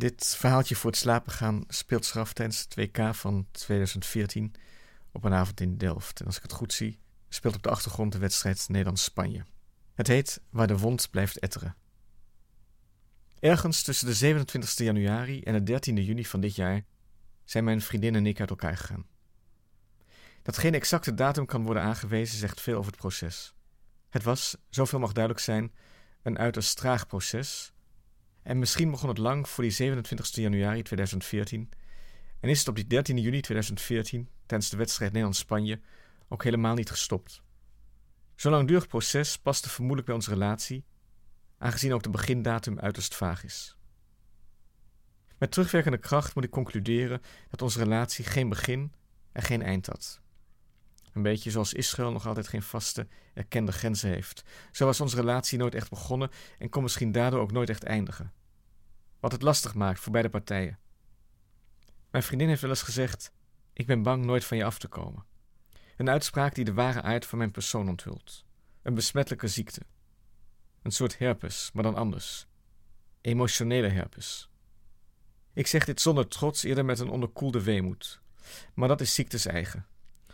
Dit verhaaltje voor het slapen gaan speelt zich af tijdens het WK van 2014 op een avond in Delft. En als ik het goed zie, speelt op de achtergrond de wedstrijd Nederland-Spanje. Het heet Waar de wond blijft etteren. Ergens tussen de 27 januari en de 13 juni van dit jaar zijn mijn vriendin en ik uit elkaar gegaan. Dat geen exacte datum kan worden aangewezen zegt veel over het proces. Het was, zoveel mag duidelijk zijn, een uiterst traag proces. En misschien begon het lang voor die 27 januari 2014 en is het op die 13 juni 2014, tijdens de wedstrijd Nederland-Spanje, ook helemaal niet gestopt. Zo'n langdurig proces paste vermoedelijk bij onze relatie, aangezien ook de begindatum uiterst vaag is. Met terugwerkende kracht moet ik concluderen dat onze relatie geen begin en geen eind had. Een beetje zoals Israël nog altijd geen vaste, erkende grenzen heeft. Zo was onze relatie nooit echt begonnen en kon misschien daardoor ook nooit echt eindigen. Wat het lastig maakt voor beide partijen. Mijn vriendin heeft wel eens gezegd: Ik ben bang nooit van je af te komen. Een uitspraak die de ware aard van mijn persoon onthult. Een besmettelijke ziekte. Een soort herpes, maar dan anders. Emotionele herpes. Ik zeg dit zonder trots, eerder met een onderkoelde weemoed. Maar dat is ziektes eigen.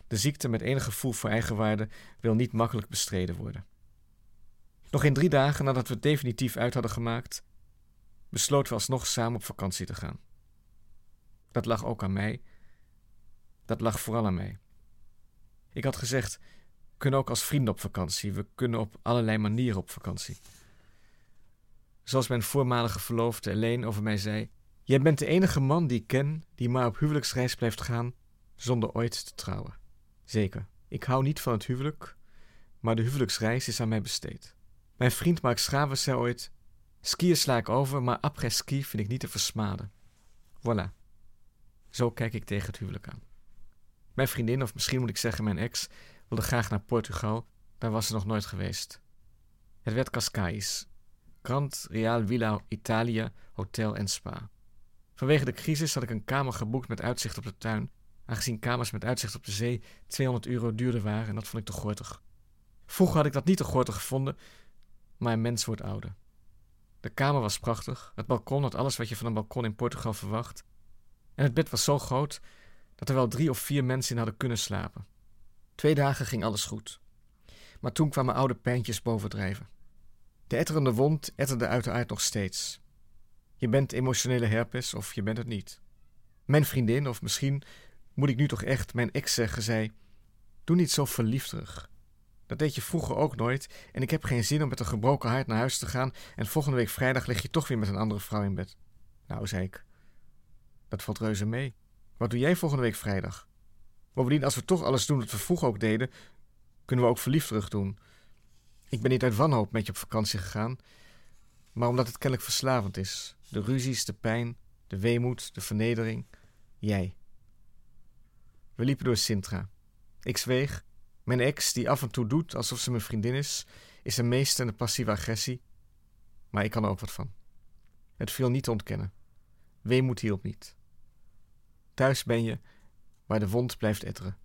De ziekte met enig gevoel voor eigenwaarde wil niet makkelijk bestreden worden. Nog in drie dagen nadat we het definitief uit hadden gemaakt, besloten we alsnog samen op vakantie te gaan. Dat lag ook aan mij. Dat lag vooral aan mij. Ik had gezegd: we kunnen ook als vrienden op vakantie. We kunnen op allerlei manieren op vakantie. Zoals mijn voormalige verloofde Elaine over mij zei: Jij bent de enige man die ik ken die maar op huwelijksreis blijft gaan zonder ooit te trouwen. Zeker, ik hou niet van het huwelijk, maar de huwelijksreis is aan mij besteed. Mijn vriend Mark Schravers zei ooit: Skiën sla ik over, maar après ski vind ik niet te versmaden. Voilà. Zo kijk ik tegen het huwelijk aan. Mijn vriendin, of misschien moet ik zeggen mijn ex, wilde graag naar Portugal. Daar was ze nog nooit geweest. Het werd Cascais. Grand Real Villa Italia, hotel en spa. Vanwege de crisis had ik een kamer geboekt met uitzicht op de tuin, aangezien kamers met uitzicht op de zee 200 euro duurder waren en dat vond ik te gortig. Vroeger had ik dat niet te gortig gevonden, maar een mens wordt ouder. De kamer was prachtig, het balkon had alles wat je van een balkon in Portugal verwacht, en het bed was zo groot dat er wel drie of vier mensen in hadden kunnen slapen. Twee dagen ging alles goed. Maar toen kwamen oude pijntjes bovendrijven. De etterende wond etterde uiteraard nog steeds. Je bent emotionele herpes of je bent het niet. Mijn vriendin, of misschien moet ik nu toch echt mijn ex zeggen, zei: Doe niet zo verliefderig. Dat deed je vroeger ook nooit en ik heb geen zin om met een gebroken hart naar huis te gaan en volgende week vrijdag lig je toch weer met een andere vrouw in bed. Nou, zei ik, dat valt reuze mee. Wat doe jij volgende week vrijdag? Bovendien, als we toch alles doen wat we vroeger ook deden, kunnen we ook verliefd terug doen. Ik ben niet uit wanhoop met je op vakantie gegaan, maar omdat het kennelijk verslavend is. De ruzies, de pijn, de weemoed, de vernedering. Jij. We liepen door Sintra. Ik zweeg. Mijn ex, die af en toe doet alsof ze mijn vriendin is, is een meester in de passieve agressie. Maar ik kan er ook wat van. Het viel niet te ontkennen. Weemoed hielp niet. Thuis ben je waar de wond blijft etteren.